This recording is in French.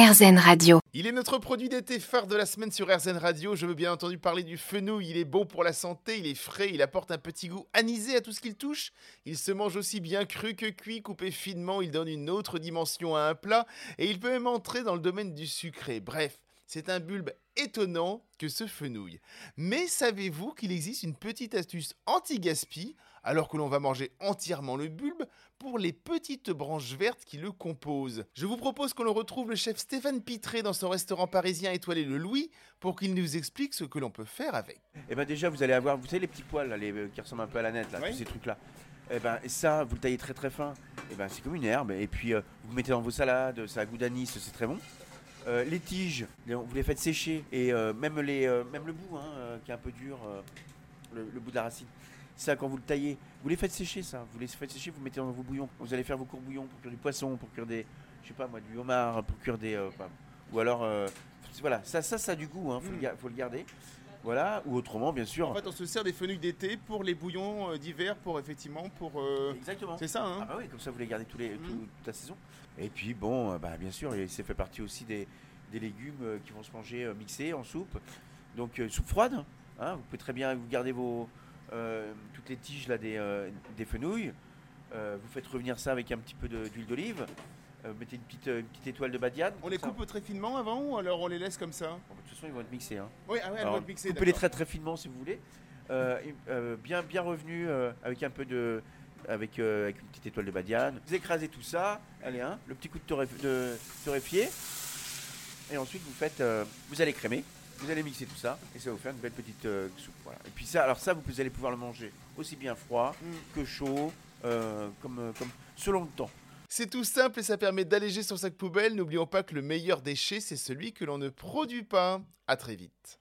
Radio. Il est notre produit d'été phare de la semaine sur RZN Radio. Je veux bien entendu parler du fenouil. Il est bon pour la santé, il est frais, il apporte un petit goût anisé à tout ce qu'il touche. Il se mange aussi bien cru que cuit, coupé finement. Il donne une autre dimension à un plat et il peut même entrer dans le domaine du sucré. Bref, c'est un bulbe étonnant que ce fenouil. Mais savez-vous qu'il existe une petite astuce anti-gaspi? Alors que l'on va manger entièrement le bulbe pour les petites branches vertes qui le composent Je vous propose que l'on retrouve le chef Stéphane Pitré dans son restaurant parisien étoilé Le Louis pour qu'il nous explique ce que l'on peut faire avec. Et ben déjà vous allez avoir, vous savez les petits poils là, les, euh, qui ressemblent un peu à la nette là, Oui. tous ces trucs là. Et ben ça vous le taillez très très fin. Et ben c'est comme une herbe. Et puis euh, vous mettez dans vos salades, ça a goût d'anis, c'est très bon. Euh, les tiges, vous les faites sécher et euh, même les, même le bout hein, qui est un peu dur, le, le bout de la racine. Ça quand vous le taillez, vous les faites sécher ça. Vous les faites sécher, vous mettez dans vos bouillons. Vous allez faire vos courts bouillons pour cuire du poisson, pour cuire des, je sais pas moi, du homard, pour cuire des, euh, enfin, ou alors euh, voilà, ça ça ça a du goût, hein, faut, le, Mm. faut le garder. Voilà, ou autrement bien sûr. En fait, on se sert des fenouils d'été pour les bouillons euh, d'hiver, pour effectivement, pour. euh, Exactement. C'est ça, hein Ah bah oui, comme ça vous les gardez tous les, tout- toute la saison. Et puis bon, bah, bien sûr, il ça fait partie aussi des, des légumes qui vont se manger mixés en soupe. Donc soupe froide, hein, vous pouvez très bien vous garder vos, toutes les tiges là, des, euh, des fenouils. Euh, vous faites revenir ça avec un petit peu d'huile d'olive. Euh, mettez une petite, euh, une petite étoile de badiane. On les ça. coupe très finement avant ou alors on les laisse comme ça? Bon, de toute façon, ils vont être mixés. hein. Oui, ah ouais, vont être mixées, Coupez-les très très finement si vous voulez. Euh, euh, bien bien revenu euh, avec un peu de avec, euh, avec une petite étoile de badiane. Vous écrasez tout ça. Allez hein, le petit coup de, torréf- de torréfié. Et ensuite vous faites euh, vous allez crémer. Vous allez mixer tout ça et ça va vous faire une belle petite euh, soupe. Voilà. Et puis ça, alors ça, vous allez pouvoir le manger aussi bien froid Mm. que chaud, euh, comme, euh, comme selon le temps. C'est tout simple et ça permet d'alléger son sac poubelle. N'oublions pas que le meilleur déchet, c'est celui que l'on ne produit pas. À très vite.